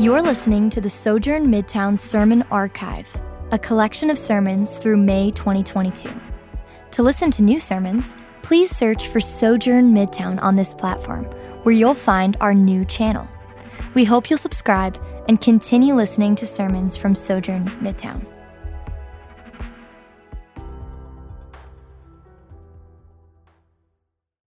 You're listening to the Sojourn Midtown Sermon Archive, a collection of sermons through May 2022. To listen to new sermons, please search for Sojourn Midtown on this platform, where you'll find our new channel. We hope you'll subscribe and continue listening to sermons from Sojourn Midtown.